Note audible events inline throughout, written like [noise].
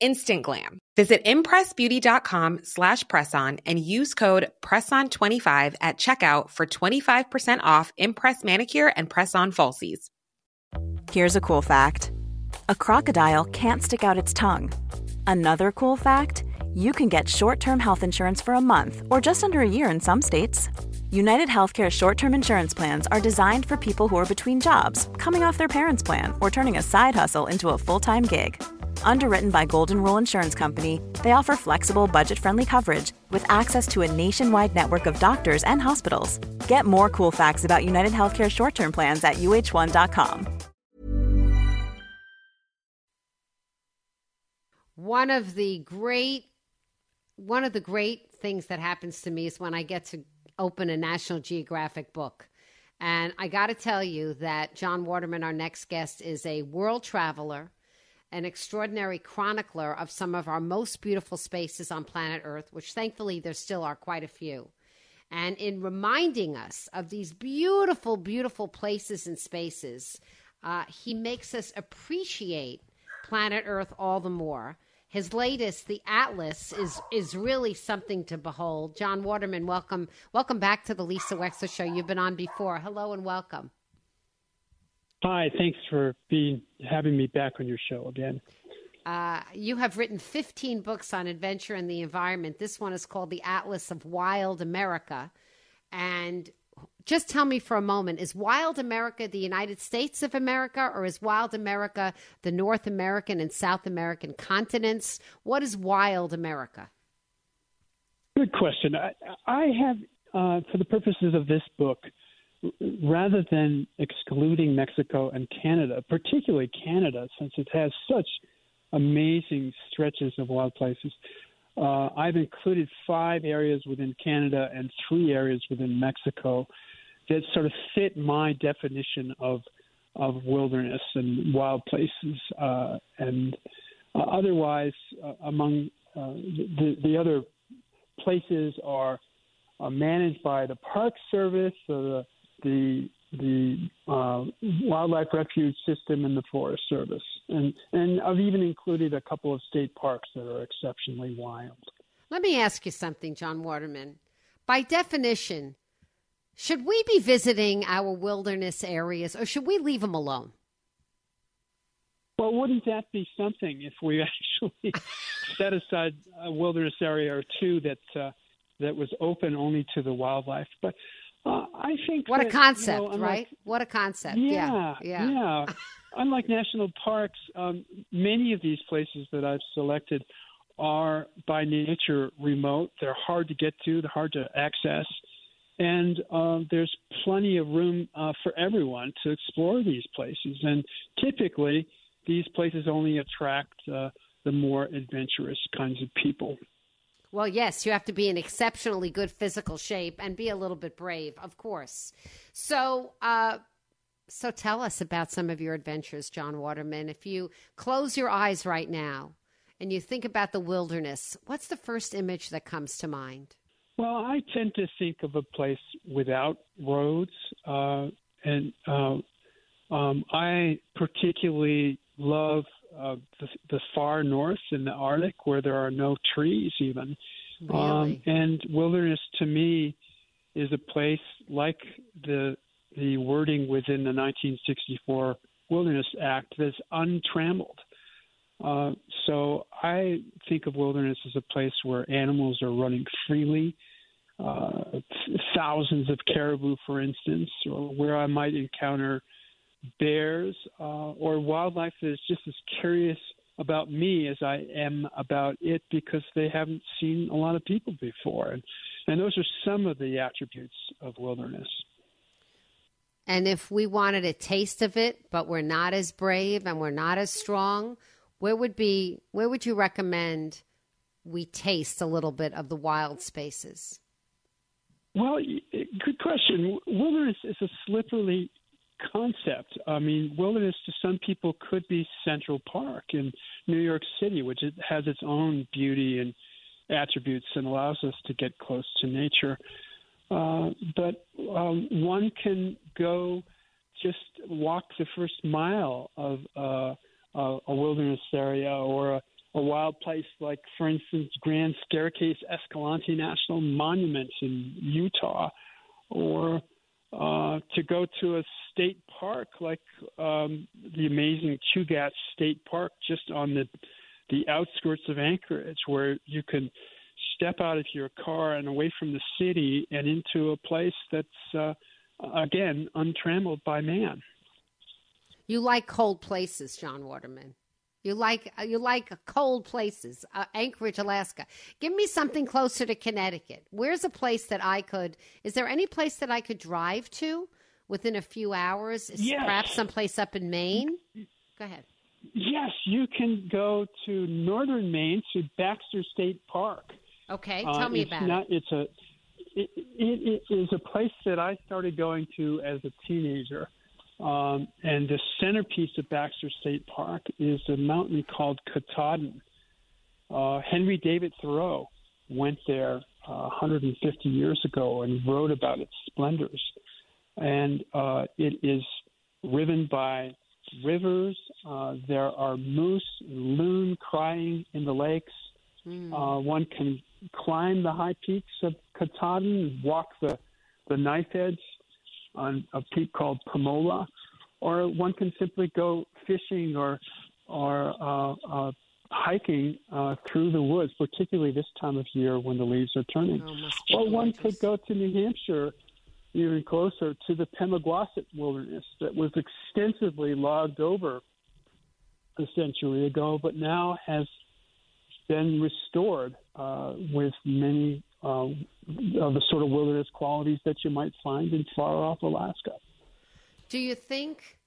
instant glam. Visit impressbeauty.com slash presson and use code PRESSON25 at checkout for 25% off Impress Manicure and Press-On Falsies. Here's a cool fact. A crocodile can't stick out its tongue. Another cool fact, you can get short-term health insurance for a month or just under a year in some states. United Healthcare short term insurance plans are designed for people who are between jobs, coming off their parents' plan, or turning a side hustle into a full time gig. Underwritten by Golden Rule Insurance Company, they offer flexible, budget friendly coverage with access to a nationwide network of doctors and hospitals. Get more cool facts about United Healthcare short term plans at uh1.com. One of the great one of the great things that happens to me is when I get to open a National Geographic book. And I got to tell you that Jon Waterman, our next guest, is a world traveler an extraordinary chronicler of some of our most beautiful spaces on planet Earth, which thankfully there still are quite a few. And in reminding us of these beautiful, beautiful places and spaces, uh, he makes us appreciate planet Earth all the more. His latest, the Atlas, is is really something to behold. Jon Waterman, welcome, welcome back to the Lisa Wexler Show. You've been on before. Hello and welcome. Hi, thanks for being having me back on your show again. Uh, you have written 15 books on adventure and the environment. This one is called The Atlas of Wild America. And just tell me for a moment is Wild America the United States of America, or is Wild America the North American and South American continents? What is Wild America? Good question. I, I have, uh, for the purposes of this book, rather than excluding Mexico and Canada, particularly Canada, since it has such amazing stretches of wild places, uh, I've included five areas within Canada and three areas within Mexico that sort of fit my definition of of wilderness and wild places. Uh, and uh, otherwise, uh, among uh, the, the other places are managed by the Park Service, or the the the uh, wildlife refuge system and the Forest Service, and and I've even included a couple of state parks that are exceptionally wild. Let me ask you something, Jon Waterman. By definition, should we be visiting our wilderness areas, or should we leave them alone? Well, wouldn't that be something if we [laughs] actually set aside a wilderness area or two that uh, that was open only to the wildlife? But uh, I think what that, a concept, you know, right? What a concept. Yeah, yeah, yeah. [laughs] unlike national parks, um, many of these places that I've selected are by nature remote. They're hard to get to. They're hard to access, and uh, there's plenty of room uh, for everyone to explore these places. And typically, these places only attract uh, the more adventurous kinds of people. Well, yes, you have to be in exceptionally good physical shape and be a little bit brave, of course. So, uh, so tell us about some of your adventures, Jon Waterman. If you close your eyes right now and you think about the wilderness, what's the first image that comes to mind? Well, I tend to think of a place without roads, uh, and uh, um, I particularly love uh, the, the far north in the Arctic where there are no trees even. Really? Um, and wilderness to me is a place like the the wording within the 1964 Wilderness Act that's untrammeled. Uh, so I think of wilderness as a place where animals are running freely, uh, thousands of caribou, for instance, or where I might encounter bears uh, or wildlife that is just as curious about me as I am about it because they haven't seen a lot of people before. And, and those are some of the attributes of wilderness. And if we wanted a taste of it, but we're not as brave and we're not as strong, where would be where would you recommend we taste a little bit of the wild spaces? Well, good question. Wilderness is a slippery concept. I mean, wilderness to some people could be Central Park in New York City, which has its own beauty and attributes and allows us to get close to nature. Uh, but um, one can go just walk the first mile of uh, a, a wilderness area or a, a wild place like, for instance, Grand Staircase Escalante National Monument in Utah, or uh, to go to a state park like um, the amazing Chugach State Park, just on the the outskirts of Anchorage, where you can step out of your car and away from the city and into a place that's uh, again untrammeled by man. You like cold places, Jon Waterman. You like you like cold places, uh, Anchorage, Alaska. Give me something closer to Connecticut. Where's a place that I could? Is there any place that I could drive to within a few hours? Yes. Perhaps someplace up in Maine. Go ahead. Yes, you can go to northern Maine to Baxter State Park. Okay, tell uh, me about not, it. It's a it, it, it is a place that I started going to as a teenager. Um, and the centerpiece of Baxter State Park is a mountain called Katahdin. Uh, Henry David Thoreau went there uh, 150 years ago and wrote about its splendors. And uh, it is riven by rivers. Uh, there are moose and loon crying in the lakes. Mm. one can climb the high peaks of Katahdin, and walk the, the knife edge on a peak called Pomola, or one can simply go fishing or or uh, uh, hiking uh, through the woods, particularly this time of year when the leaves are turning. Oh, or one could go to New Hampshire, even closer to the Pemigewasset Wilderness that was extensively logged over a century ago, but now has been restored uh, with many uh, of the sort of wilderness qualities that you might find in far off Alaska. Do you think,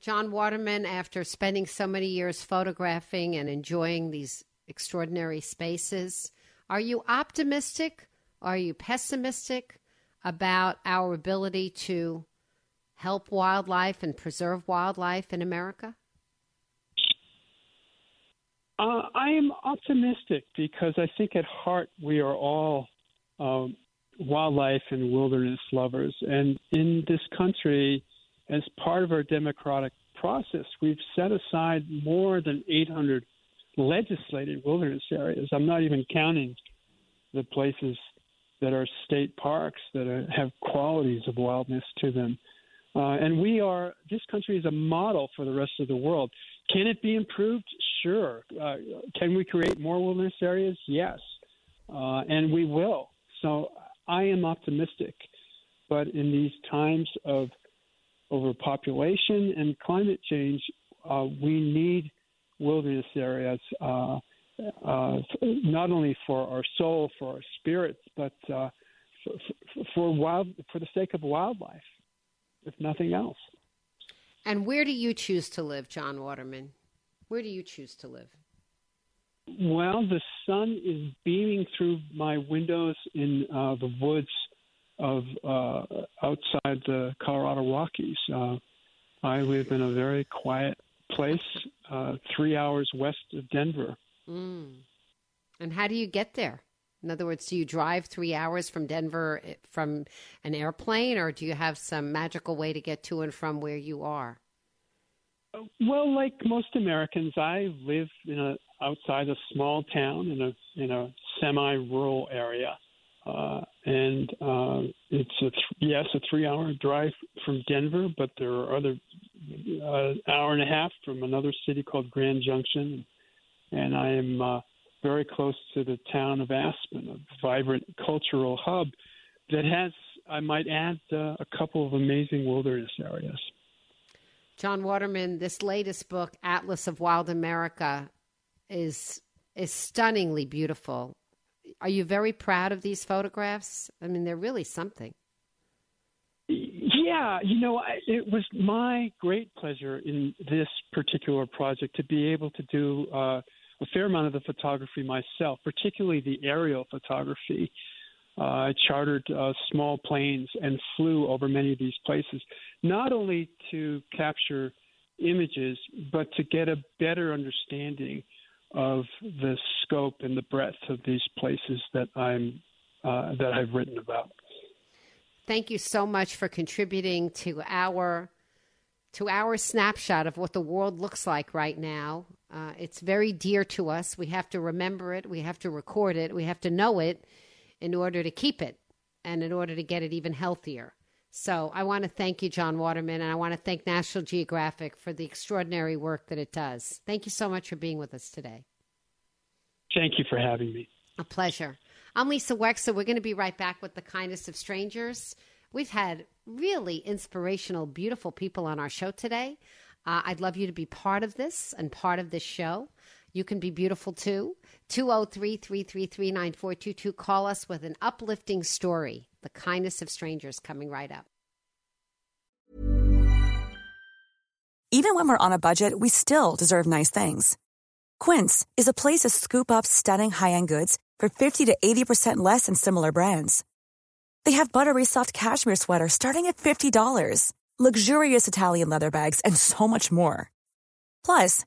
Jon Waterman, after spending so many years photographing and enjoying these extraordinary spaces, are you optimistic? Are you pessimistic about our ability to help wildlife and preserve wildlife in America? Uh, I am optimistic because I think at heart we are all um, wildlife and wilderness lovers. And in this country, as part of our democratic process, we've set aside more than 800 legislated wilderness areas. I'm not even counting the places that are state parks that are, have qualities of wildness to them. Uh, and we are, this country is a model for the rest of the world. Can it be improved? Sure. Uh, can we create more wilderness areas? Yes. Uh, and we will. So I am optimistic. But in these times of overpopulation and climate change, uh, we need wilderness areas uh, uh, not only for our soul, for our spirits, but uh, for, for, wild, for the sake of wildlife, if nothing else. And where do you choose to live, Jon Waterman? Where do you choose to live? Well, the sun is beaming through my windows in uh, the woods of uh, outside the Colorado Rockies. Uh, I live in a very quiet place, uh, three hours west of Denver. Mm. And how do you get there? In other words, do you drive three hours from Denver eh, from an airplane, or do you have some magical way to get to and from where you are? Well, like most Americans, I live in a outside a small town in a in a semi-rural area, uh, and uh, it's a th- yes a three-hour drive from Denver, but there are other uh, hour and a half from another city called Grand Junction, and I am uh, very close to the town of Aspen, a vibrant cultural hub that has, I might add, uh, a couple of amazing wilderness areas. Jon Waterman, this latest book, Atlas of Wild America, is is stunningly beautiful. Are you very proud of these photographs? I mean, they're really something. Yeah, you know, I, it was my great pleasure in this particular project to be able to do uh, a fair amount of the photography myself, particularly the aerial photography. Uh, I chartered uh, small planes and flew over many of these places, not only to capture images, but to get a better understanding of the scope and the breadth of these places that I'm uh, that I've written about. Thank you so much for contributing to our to our snapshot of what the world looks like right now. Uh, it's very dear to us. We have to remember it. We have to record it. We have to know it in order to keep it and in order to get it even healthier. So I want to thank you, Jon Waterman, and I want to thank National Geographic for the extraordinary work that it does. Thank you so much for being with us today. Thank you for having me. A pleasure. I'm Lisa Wexler. We're going to be right back with the kindness of strangers. We've had really inspirational, beautiful people on our show today. Uh, I'd love you to be part of this and part of this show. You can be beautiful too. 203 333 9422. Call us with an uplifting story. The kindness of strangers coming right up. Even when we're on a budget, we still deserve nice things. Quince is a place to scoop up stunning high end goods for 50 to 80% less than similar brands. They have buttery soft cashmere sweaters starting at $50, luxurious Italian leather bags, and so much more. Plus,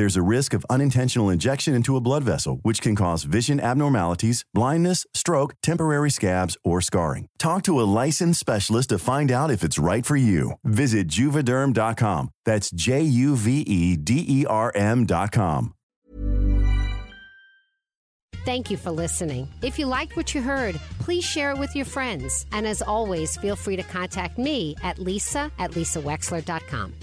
There's a risk of unintentional injection into a blood vessel, which can cause vision abnormalities, blindness, stroke, temporary scabs, or scarring. Talk to a licensed specialist to find out if it's right for you. Visit juvederm.com. That's J U V E D E R M.com. Thank you for listening. If you liked what you heard, please share it with your friends. And as always, feel free to contact me at lisa at lisawexler.com.